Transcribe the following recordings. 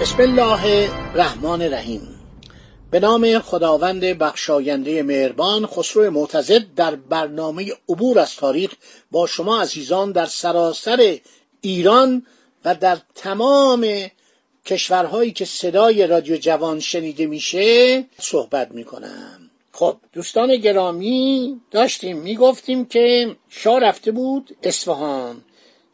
بسم الله الرحمن الرحیم. به نام خداوند بخشاینده مهربان خسرو معتزد در برنامه عبور از تاریخ با شما عزیزان در سراسر ایران و در تمام کشورهایی که صدای رادیو جوان شنیده میشه صحبت می‌کنم. خب دوستان گرامی داشتیم می‌گفتیم که شاه رفته بود اصفهان.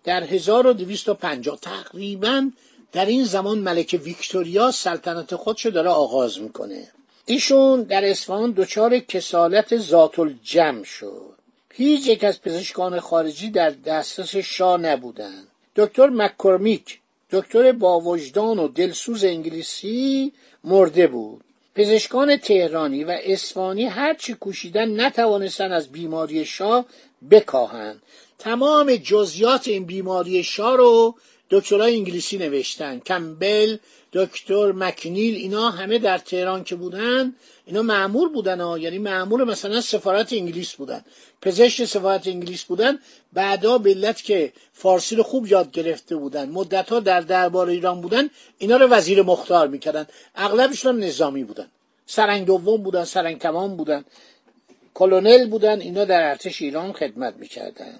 در 1250 تقریبا در این زمان ملکه ویکتوریا سلطنت خودشو داره آغاز می‌کنه. ایشون در اصفهان دچار کسالت ذات الجمع شد. هیچ یک از پزشکان خارجی در دسترس شاه نبودند دکتر مککورمیک دکتر با وجدان و دلسوز انگلیسی مرده بود. پزشکان تهرانی و اصفهانی هرچی کوشیدن نتوانستن از بیماری شاه بکاهند. تمام جزیات این بیماری شاه رو دکترای انگلیسی نوشتن. کمبل دکتر مکنیل اینا همه در تهران که بودن اینا معمور بودن ها. یعنی معمور مثلا سفارت انگلیس بودن. پزشک سفارت انگلیس بودن. بعدا به علت که فارسی رو خوب یاد گرفته بودن. مدت ها در دربار ایران بودن. اینا رو وزیر مختار می‌کردن. اغلبشون نظامی بودن. سرنگ دوم بودن سرنگ تمام بودن. کلونل بودن. اینا در ارتش ایران خدمت می‌کردن.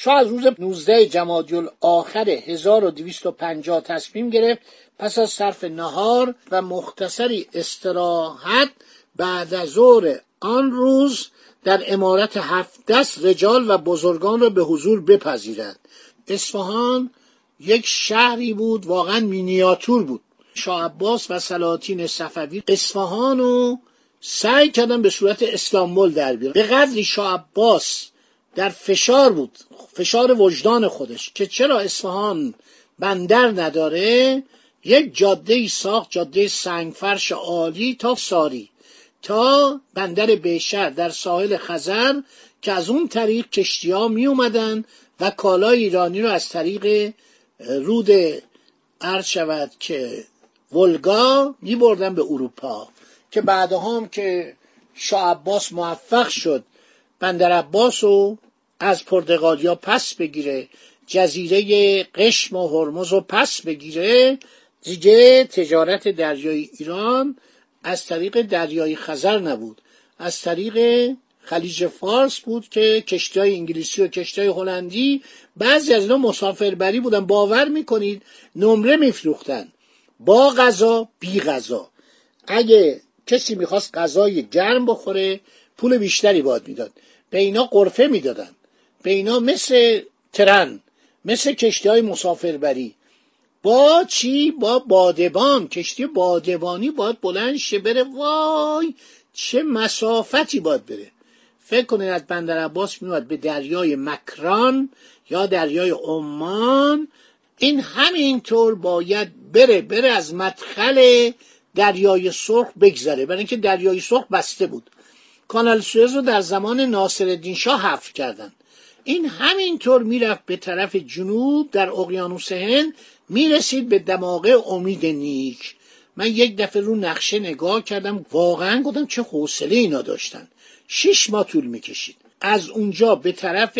شاه از روز 19 جمادی آخر 1250 تصمیم گرفت پس از صرف نهار و مختصری استراحت بعد از ظهر آن روز در امارت هفت دست رجال و بزرگان را به حضور بپذیرد. اصفهان یک شهری بود واقعا مینیاتور بود. شاه عباس و سلاطین صفوی اصفهان رو سعی کردن به صورت استانبول در بیارن. به قدری شاه عباس در فشار بود. فشار وجدان خودش. که چرا اصفهان بندر نداره؟ یک جاده ساخت جاده سنگفرش عالی تا ساری. تا بندر بیشر در ساحل خزر که از اون طریق کشتی ها می اومدن و کالای ایرانی رو از طریق رود عرض شود که ولگا می بردن به اروپا. که بعدها هم که شاه عباس موفق شد بندر عباس رو از پرتغالیا پس بگیره. جزیره قشم و هرمز رو پس بگیره. دیگه تجارت دریای ایران از طریق دریای خزر نبود. از طریق خلیج فارس بود که کشتی های انگلیسی و کشتی هلندی بعضی از اینا مسافربری بودن. باور می‌کنید نمره میفروختن. با غذا بی غذا. اگه کسی می‌خواست غذای گرم بخوره پول بیشتری باید می‌داد. به اینا قرفه می‌دادن. به اینا مثل ترن مثل کشتی های مسافربری. با چی؟ با بادبان. کشتی بادبانی باید بلند شه بره. وای چه مسافتی باید بره. فکر کنید از بندر عباس میومد به دریای مکران یا دریای عمان. این همینطور باید بره بره از مدخل دریای سرخ بگذره. برای اینکه دریای سرخ بسته بود. کانال سوئز رو در زمان ناصرالدین شاه حفر کردن. این همینطور می‌رفت به طرف جنوب در اقیانوس هند می‌رسید به دماغه امید نیک. من یک دفعه رو نقشه نگاه کردم واقعا گفتم چه حوصله اینا داشتن. شش ماه طول می‌کشید. از اونجا به طرف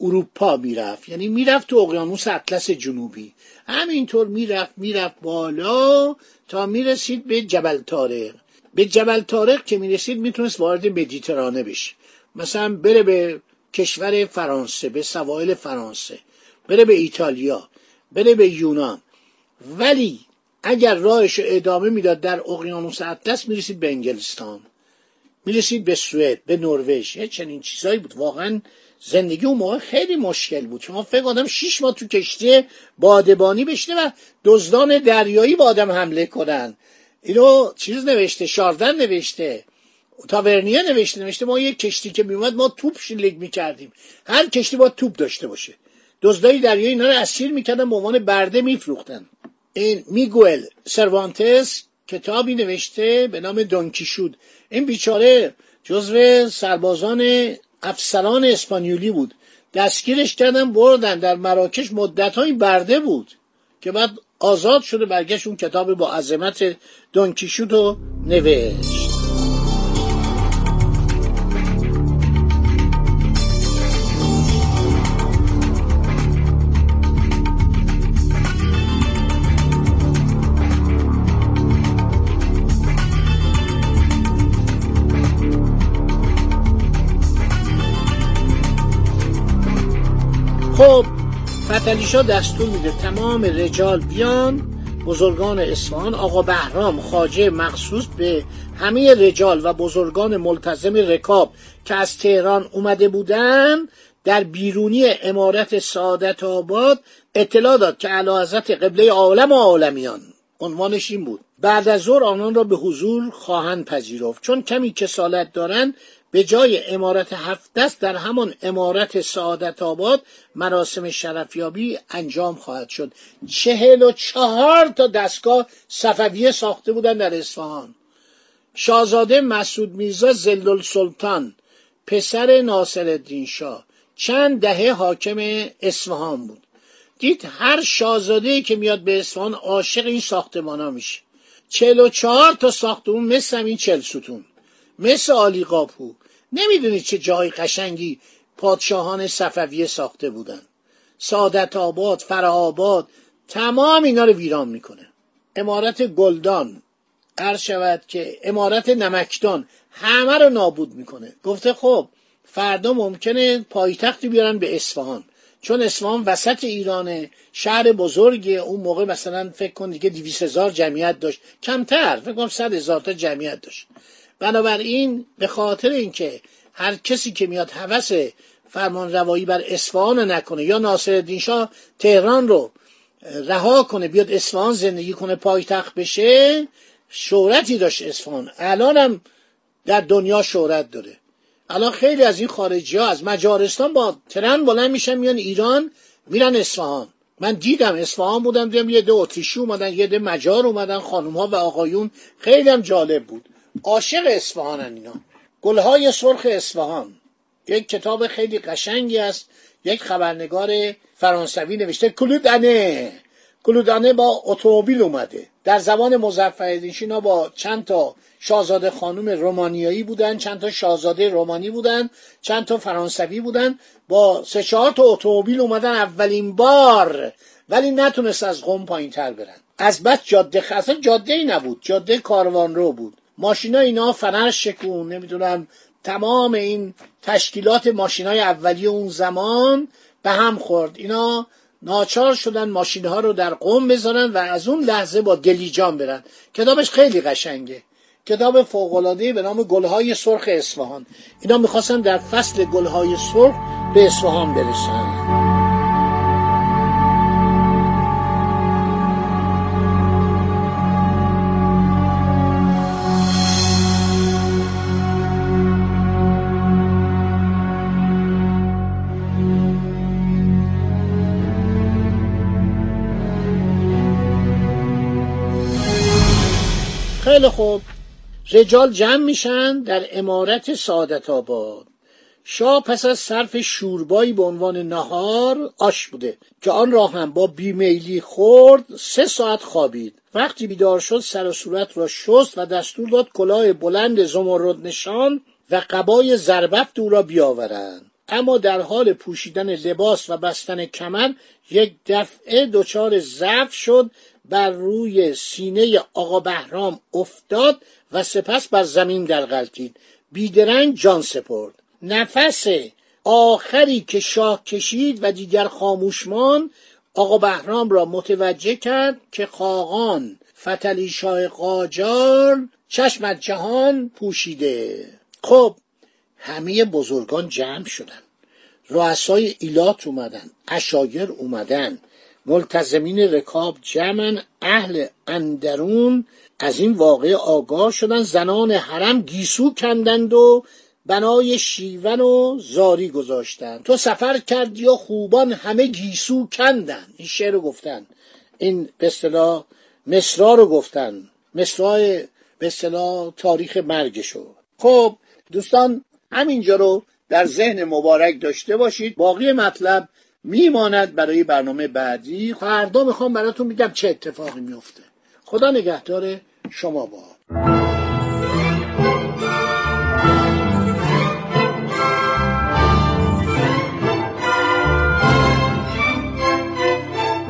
اروپا می‌رفت. یعنی می‌رفت تو اقیانوس اطلس جنوبی. همینطور می‌رفت می‌رفت بالا تا می‌رسید به جبل تارق به جبل تارق که می‌رسید می‌تونست وارد مدیترانه بشه. مثلا بره به کشور فرانسه به سواحل فرانسه بره به ایتالیا بره به یونان. ولی اگر راهش ادامه می‌داد در اقیانوس اطلس می‌رسید به انگلستان می‌رسید به سوئد به نروژ. چنین چیزایی بود. واقعا زندگی اون موقع خیلی مشکل بود. شما فکر آدم شیش ماه تو کشتی بادبانی بشنه و دزدان دریایی با آدم حمله کنن. اینو چیز نوشته شاردن نوشته. تاورنیه نوشته نوشته ما یک کشتی که میومد ما توپ شلیک می‌کردیم. هر کشتی با توپ داشته باشه. دزدای دریایی اینا رو اسیر می‌کردن به عنوان برده میفروختن. این میگوئل سروانتس کتابی نوشته به نام دونکیشود این بیچاره جزو سربازان افسران اسپانیولی بود. دستگیرش کردن بردن. در مراکش مدت برده بود که بعد آزاد شده برگشت اون کتاب با عظمت دونکیشود رو نوشت. فتلیشا دستور میده تمام رجال بیان. بزرگان اصفهان آقا بهرام خاجه مخصوص به همه رجال و بزرگان ملتزم رکاب که از تهران اومده بودن در بیرونی امارت سعادت آباد اطلاع داد که علا حضرت قبله عالم و عالمیان. عنوانش این بود. بعد از ظهر آنان را به حضور خواهند پذیرفت. چون کمی کسالت دارند به جای امارت هفت دست در همان امارت سعادت آباد مراسم شرفیابی انجام خواهد شد. چهل و چهار تا دستگاه صفویه ساخته بودن در اصفهان. شاهزاده مسعود میرزا زلل سلطان پسر ناصر الدین شاه چند دهه حاکم اصفهان بود. دید هر شاهزاده که میاد به اصفهان عاشق این ساختمان ها میشه. چهل و چهار تا ساختمون مثل این چل ستون. مثل آلی قاپو. نمی‌دونید چه جای قشنگی پادشاهان صفویه ساخته بودن. سادت آباد فرآباد تمام اینا رو ویران می‌کنه. امارت گلدان عرض شود که امارت نمکدان همه رو نابود می‌کنه. گفته خب فردا ممکنه پایتختی بیارن به اصفهان. چون اصفهان وسط ایرانه شهر بزرگه. اون موقع مثلا فکر کن دیگه دیویس هزار جمعیت داشت. کمتر فکر کنم صد هزار تا جمعیت داشت. بنابراین به خاطر اینکه هر کسی که میاد هوس فرمان روایی بر اصفهان نکنه یا ناصر شاه تهران رو رها کنه بیاد اصفهان زندگی کنه پایتخت بشه شهرتی داشت اصفهان. هم در دنیا شهرت داره. الان خیلی از این خارجی ها از مجارستان با ترن بلند میشن میان ایران میرن اصفهان. من دیدم اصفهان بودم دیدم یه ده اتریشی اومدن یه ده مجار اومدن خانم ها و آقایون. خیلی هم جالب بود. عاشق اصفهانن اینا. گلهای سرخ اصفهان. یک کتاب خیلی قشنگی است یک خبرنگار فرانسوی نوشته کلودانه. کلودانه با اتومبیل اومده. در زمان مظفرالدین با چند تا شاهزاده خانم رومانیایی بودن چند تا شاهزاده رومانی بودن چند تا فرانسوی بودن. با سه چهار تا اتومبیل اومدن اولین بار ولی نتونست از قم پایین تر برن. از بس جاده اصلا جاده ای نبود. جاده کاروان رو بود. ماشینا اینا فنر شکون نمی‌دونم تمام این تشکیلات ماشینای اولیه اون زمان به هم خورد. اینا ناچار شدن ماشین ها رو در قوم بذارن و از اون لحظه با دلیجان برن. کتابش خیلی قشنگه. کتاب فوقالعاده به نام گلهای سرخ اصفهان. اینا می‌خواستن در فصل گلهای سرخ به اصفهان برسن. خیلی خوب. رجال جمع میشن در امارت سعادت آباد شاه پس از صرف شوربایی به عنوان نهار آش بوده که آن را هم با بیمیلی خورد سه ساعت خوابید. وقتی بیدار شد سر و صورت را شست و دستور داد کلاه بلند زمرد نشان و قبای زربفت او را بیاورند. اما در حال پوشیدن لباس و بستن کمر یک دفعه دچار ضعف شد بر روی سینه آقا بهرام افتاد و سپس بر زمین در غلطید بیدرنگ جان سپرد. نفس آخری که شاه کشید و دیگر خاموشمان آقا بهرام را متوجه کرد که خاقان فتلی شاه قاجار چشم جهان پوشیده. خب همه بزرگان جمع شدن. رؤسای ایلات اومدن اشایر اومدن. ملتزمین رکاب جمعن اهل اندرون از این واقع آگاه شدن زنان حرم گیسو کندند و بنای شیون و زاری گذاشتند. تو سفر کردی و خوبان همه گیسو کندن. این شعر رو گفتن. این به اصطلاح مصرا رو گفتن. مصرای به اصطلاح تاریخ مرگشو. خب دوستان همینجا رو در ذهن مبارک داشته باشید. باقی مطلب میماند برای برنامه بعدی. فردا می‌خوام براتون میگم چه اتفاقی میفته خدا نگهدار شما با.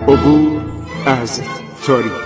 عبور از تاریخ.